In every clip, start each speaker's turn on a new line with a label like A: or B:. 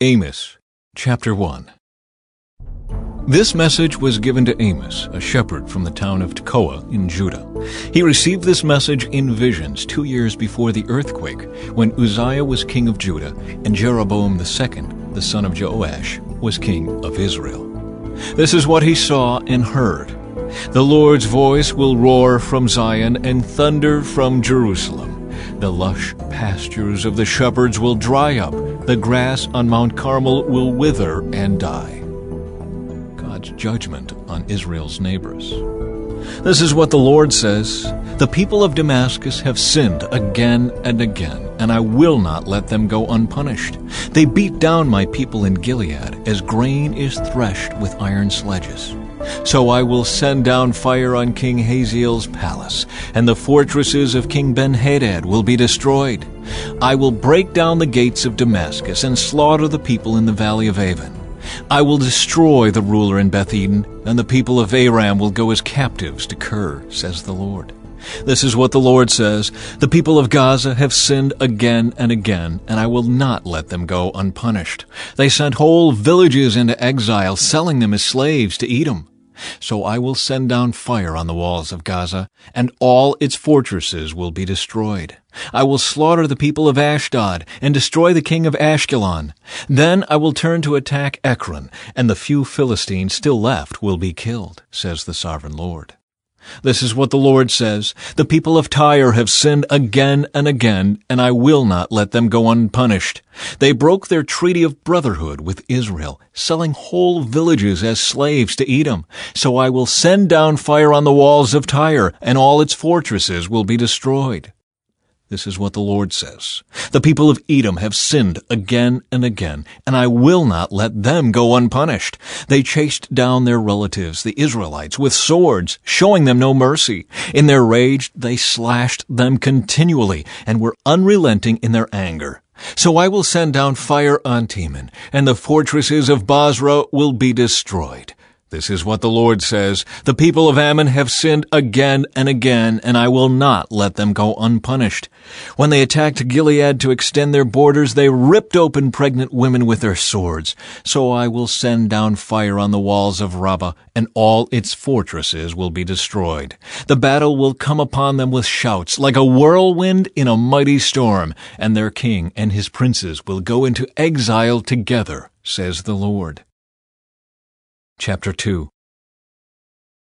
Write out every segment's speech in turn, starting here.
A: Amos chapter 1 This message was given to Amos, a shepherd from the town of Tekoa in Judah. He received this message in visions two years before the earthquake, when Uzziah was king of Judah and Jeroboam II, the son of Joash, was king of Israel. This is what he saw and heard. The Lord's voice will roar from Zion and thunder from Jerusalem. The lush pastures of the shepherds will dry up, the grass on Mount Carmel will wither and die. God's judgment on Israel's neighbors. This is what the Lord says The people of Damascus have sinned again and again, and I will not let them go unpunished. They beat down my people in Gilead as grain is threshed with iron sledges. So I will send down fire on King Hazael's palace, and the fortresses of King Benhadad will be destroyed. I will break down the gates of Damascus and slaughter the people in the valley of Aven. I will destroy the ruler in Beth Eden, and the people of Aram will go as captives to Kir, says the Lord. This is what the Lord says The people of Gaza have sinned again and again, and I will not let them go unpunished. They sent whole villages into exile, selling them as slaves to Edom. So I will send down fire on the walls of Gaza, and all its fortresses will be destroyed. I will slaughter the people of Ashdod, and destroy the king of Ashkelon. Then I will turn to attack Ekron, and the few Philistines still left will be killed, says the sovereign Lord. This is what the Lord says The people of Tyre have sinned again and again, and I will not let them go unpunished. They broke their treaty of brotherhood with Israel, selling whole villages as slaves to Edom. So I will send down fire on the walls of Tyre, and all its fortresses will be destroyed. This is what the Lord says. The people of Edom have sinned again and again, and I will not let them go unpunished. They chased down their relatives, the Israelites, with swords, showing them no mercy. In their rage, they slashed them continually and were unrelenting in their anger. So I will send down fire on Teman, and the fortresses of Bozrah will be destroyed. This is what the Lord says The people of Ammon have sinned again and again, and I will not let them go unpunished. When they attacked Gilead to extend their borders, they ripped open pregnant women with their swords. So I will send down fire on the walls of Rabbah, and all its fortresses will be destroyed. The battle will come upon them with shouts, like a whirlwind in a mighty storm, and their king and his princes will go into exile together, says the Lord. Chapter 2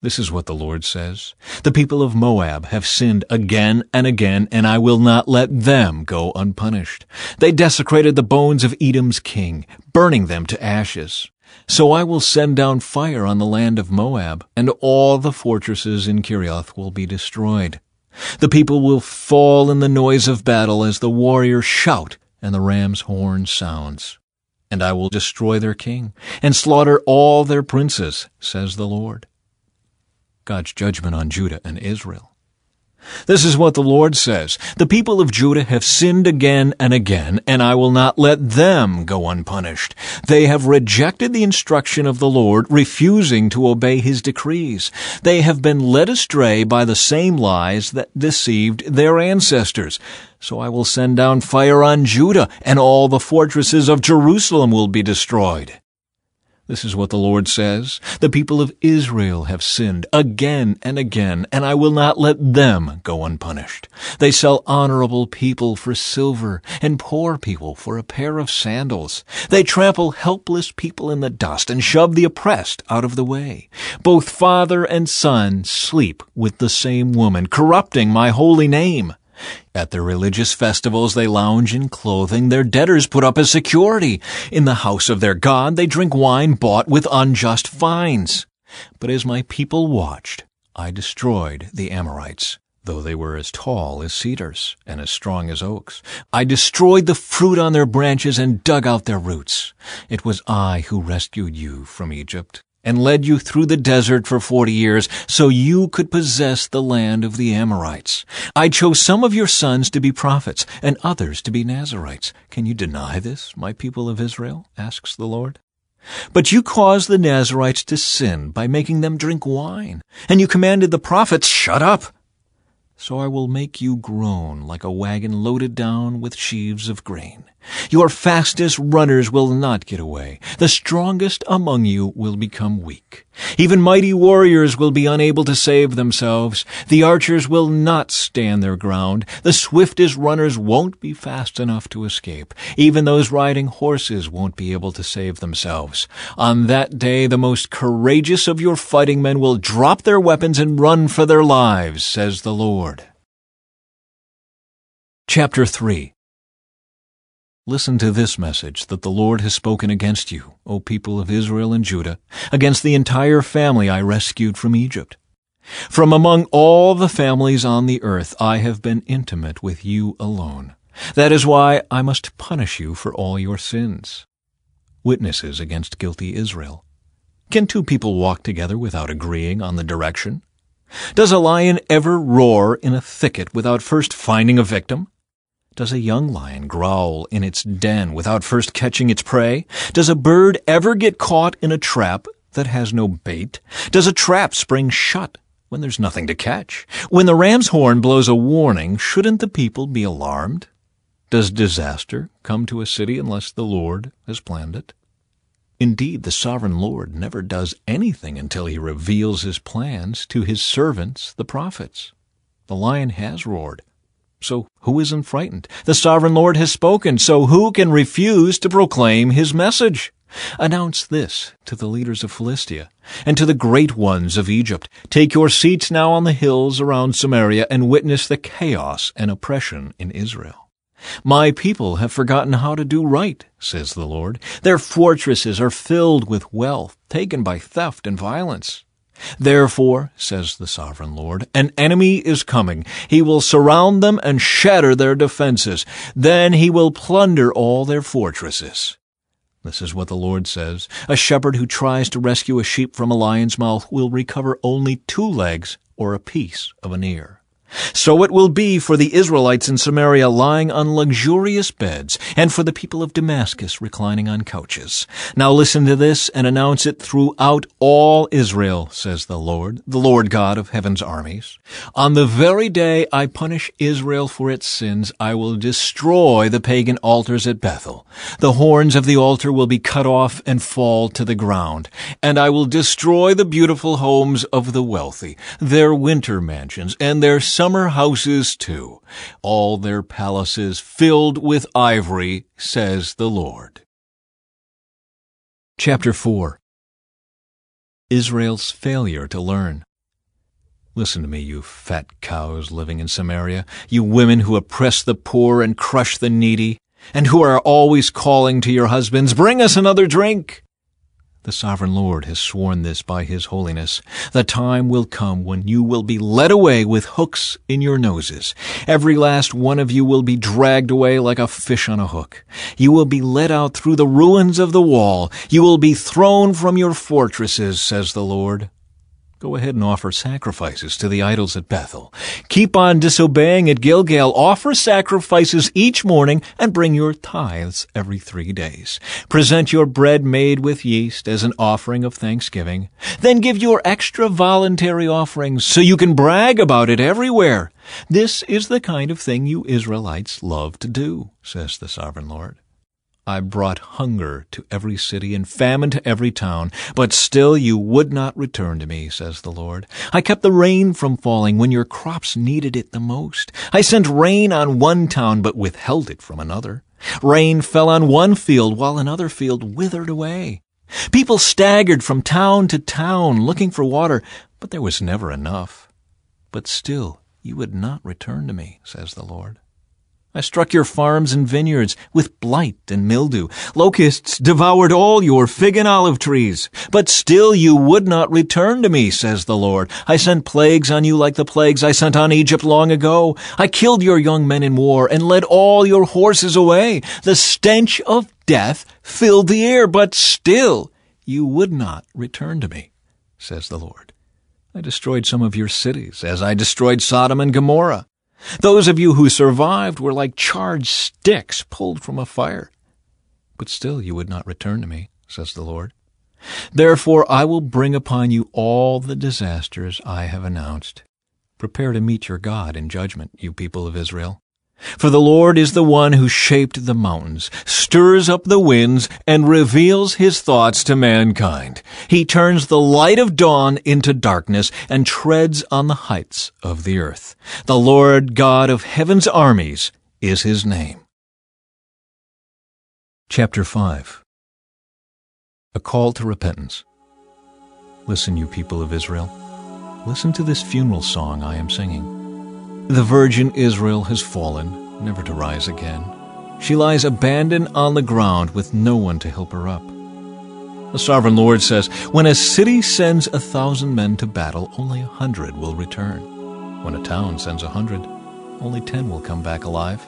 A: This is what the Lord says The people of Moab have sinned again and again, and I will not let them go unpunished. They desecrated the bones of Edom's king, burning them to ashes. So I will send down fire on the land of Moab, and all the fortresses in Kerioth will be destroyed. The people will fall in the noise of battle as the warriors shout and the ram's horn sounds and I will destroy their king, and slaughter all their princes, says the Lord. God's judgment on Judah and Israel. This is what the Lord says The people of Judah have sinned again and again, and I will not let them go unpunished. They have rejected the instruction of the Lord, refusing to obey his decrees. They have been led astray by the same lies that deceived their ancestors. So I will send down fire on Judah, and all the fortresses of Jerusalem will be destroyed. This is what the Lord says The people of Israel have sinned again and again, and I will not let them go unpunished. They sell honorable people for silver, and poor people for a pair of sandals. They trample helpless people in the dust, and shove the oppressed out of the way. Both father and son sleep with the same woman, corrupting my holy name. At their religious festivals, they lounge in clothing their debtors put up as security. In the house of their God, they drink wine bought with unjust fines. But as my people watched, I destroyed the Amorites, though they were as tall as cedars and as strong as oaks. I destroyed the fruit on their branches and dug out their roots. It was I who rescued you from Egypt and led you through the desert for forty years so you could possess the land of the Amorites. I chose some of your sons to be prophets and others to be Nazirites. Can you deny this, my people of Israel? asks the Lord. But you caused the Nazirites to sin by making them drink wine, and you commanded the prophets, Shut up! So I will make you groan like a wagon loaded down with sheaves of grain. Your fastest runners will not get away. The strongest among you will become weak. Even mighty warriors will be unable to save themselves. The archers will not stand their ground. The swiftest runners won't be fast enough to escape. Even those riding horses won't be able to save themselves. On that day, the most courageous of your fighting men will drop their weapons and run for their lives, says the Lord. Chapter 3 Listen to this message that the Lord has spoken against you, O people of Israel and Judah, against the entire family I rescued from Egypt. From among all the families on the earth, I have been intimate with you alone. That is why I must punish you for all your sins. Witnesses against guilty Israel. Can two people walk together without agreeing on the direction? Does a lion ever roar in a thicket without first finding a victim? Does a young lion growl in its den without first catching its prey? Does a bird ever get caught in a trap that has no bait? Does a trap spring shut when there's nothing to catch? When the ram's horn blows a warning, shouldn't the people be alarmed? Does disaster come to a city unless the Lord has planned it? Indeed, the sovereign Lord never does anything until he reveals his plans to his servants, the prophets. The lion has roared. So who isn't frightened? The sovereign Lord has spoken, so who can refuse to proclaim his message? Announce this to the leaders of Philistia and to the great ones of Egypt. Take your seats now on the hills around Samaria and witness the chaos and oppression in Israel. My people have forgotten how to do right, says the Lord. Their fortresses are filled with wealth, taken by theft and violence. Therefore, says the sovereign Lord, an enemy is coming. He will surround them and shatter their defenses. Then he will plunder all their fortresses. This is what the Lord says. A shepherd who tries to rescue a sheep from a lion's mouth will recover only two legs or a piece of an ear. So it will be for the Israelites in Samaria lying on luxurious beds, and for the people of Damascus reclining on couches. Now listen to this and announce it throughout all Israel, says the Lord, the Lord God of heaven's armies. On the very day I punish Israel for its sins, I will destroy the pagan altars at Bethel. The horns of the altar will be cut off and fall to the ground, and I will destroy the beautiful homes of the wealthy, their winter mansions, and their summer houses too, all their palaces filled with ivory, says the Lord. Chapter 4 Israel's failure to learn. Listen to me, you fat cows living in Samaria, you women who oppress the poor and crush the needy, and who are always calling to your husbands, Bring us another drink! The sovereign Lord has sworn this by his holiness. The time will come when you will be led away with hooks in your noses. Every last one of you will be dragged away like a fish on a hook. You will be led out through the ruins of the wall. You will be thrown from your fortresses, says the Lord. Go ahead and offer sacrifices to the idols at Bethel. Keep on disobeying at Gilgal. Offer sacrifices each morning and bring your tithes every three days. Present your bread made with yeast as an offering of thanksgiving. Then give your extra voluntary offerings so you can brag about it everywhere. This is the kind of thing you Israelites love to do, says the sovereign Lord. I brought hunger to every city and famine to every town, but still you would not return to me, says the Lord. I kept the rain from falling when your crops needed it the most. I sent rain on one town, but withheld it from another. Rain fell on one field while another field withered away. People staggered from town to town looking for water, but there was never enough. But still you would not return to me, says the Lord. I struck your farms and vineyards with blight and mildew. Locusts devoured all your fig and olive trees. But still you would not return to me, says the Lord. I sent plagues on you like the plagues I sent on Egypt long ago. I killed your young men in war and led all your horses away. The stench of death filled the air, but still you would not return to me, says the Lord. I destroyed some of your cities, as I destroyed Sodom and Gomorrah. Those of you who survived were like charred sticks pulled from a fire. But still you would not return to me, says the Lord. Therefore I will bring upon you all the disasters I have announced. Prepare to meet your God in judgment, you people of Israel. For the Lord is the one who shaped the mountains, stirs up the winds, and reveals his thoughts to mankind. He turns the light of dawn into darkness and treads on the heights of the earth. The Lord God of heaven's armies is his name. Chapter 5 A Call to Repentance. Listen, you people of Israel. Listen to this funeral song I am singing. The virgin Israel has fallen, never to rise again. She lies abandoned on the ground with no one to help her up. The sovereign Lord says, When a city sends a thousand men to battle, only a hundred will return. When a town sends a hundred, only ten will come back alive.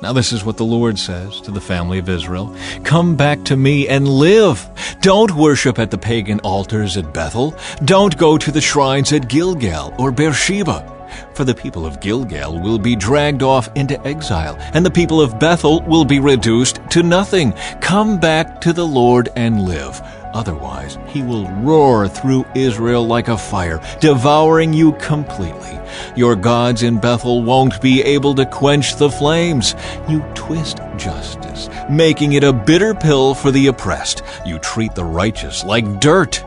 A: Now, this is what the Lord says to the family of Israel Come back to me and live. Don't worship at the pagan altars at Bethel. Don't go to the shrines at Gilgal or Beersheba. For the people of Gilgal will be dragged off into exile, and the people of Bethel will be reduced to nothing. Come back to the Lord and live. Otherwise, he will roar through Israel like a fire, devouring you completely. Your gods in Bethel won't be able to quench the flames. You twist justice, making it a bitter pill for the oppressed. You treat the righteous like dirt.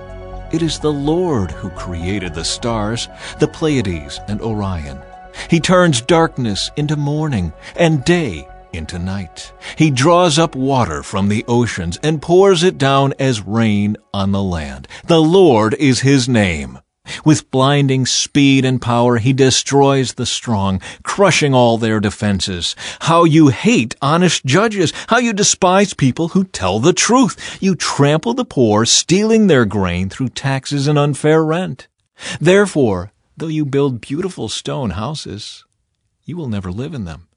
A: It is the Lord who created the stars, the Pleiades and Orion. He turns darkness into morning and day into night. He draws up water from the oceans and pours it down as rain on the land. The Lord is his name. With blinding speed and power, he destroys the strong, crushing all their defenses. How you hate honest judges! How you despise people who tell the truth! You trample the poor, stealing their grain through taxes and unfair rent. Therefore, though you build beautiful stone houses, you will never live in them.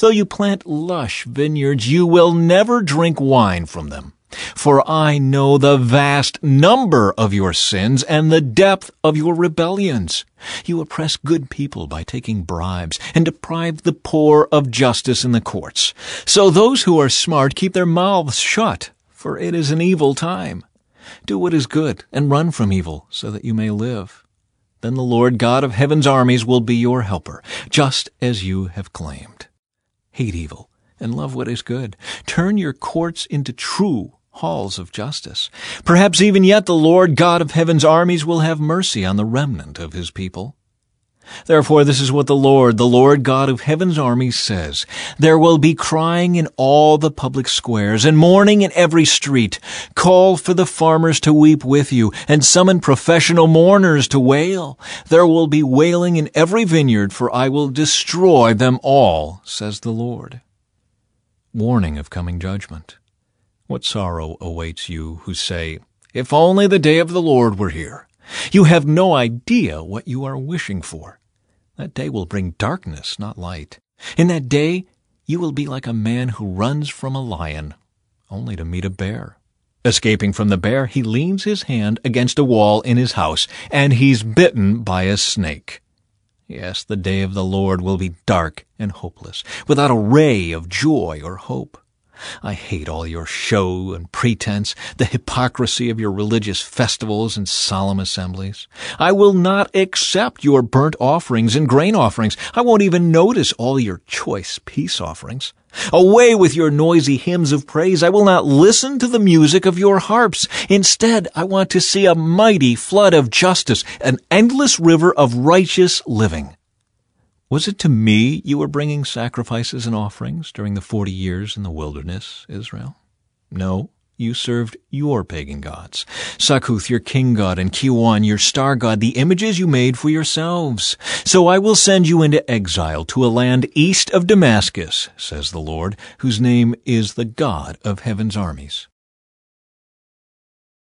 A: Though you plant lush vineyards, you will never drink wine from them. For I know the vast number of your sins and the depth of your rebellions. You oppress good people by taking bribes and deprive the poor of justice in the courts. So those who are smart keep their mouths shut, for it is an evil time. Do what is good and run from evil so that you may live. Then the Lord God of heaven's armies will be your helper, just as you have claimed. Hate evil and love what is good. Turn your courts into true halls of justice. Perhaps even yet the Lord God of heaven's armies will have mercy on the remnant of his people. Therefore, this is what the Lord, the Lord God of heaven's armies says. There will be crying in all the public squares and mourning in every street. Call for the farmers to weep with you and summon professional mourners to wail. There will be wailing in every vineyard, for I will destroy them all, says the Lord. Warning of coming judgment. What sorrow awaits you who say, If only the day of the Lord were here. You have no idea what you are wishing for. That day will bring darkness, not light. In that day, you will be like a man who runs from a lion, only to meet a bear. Escaping from the bear, he leans his hand against a wall in his house, and he's bitten by a snake. Yes, the day of the Lord will be dark and hopeless, without a ray of joy or hope. I hate all your show and pretense, the hypocrisy of your religious festivals and solemn assemblies. I will not accept your burnt offerings and grain offerings. I won't even notice all your choice peace offerings. Away with your noisy hymns of praise. I will not listen to the music of your harps. Instead, I want to see a mighty flood of justice, an endless river of righteous living. Was it to me you were bringing sacrifices and offerings during the forty years in the wilderness, Israel? No, you served your pagan gods. Sakkuth, your king god, and Kaiwan, your star god, the images you made for yourselves. So I will send you into exile to a land east of Damascus, says the Lord, whose name is the God of heaven's armies.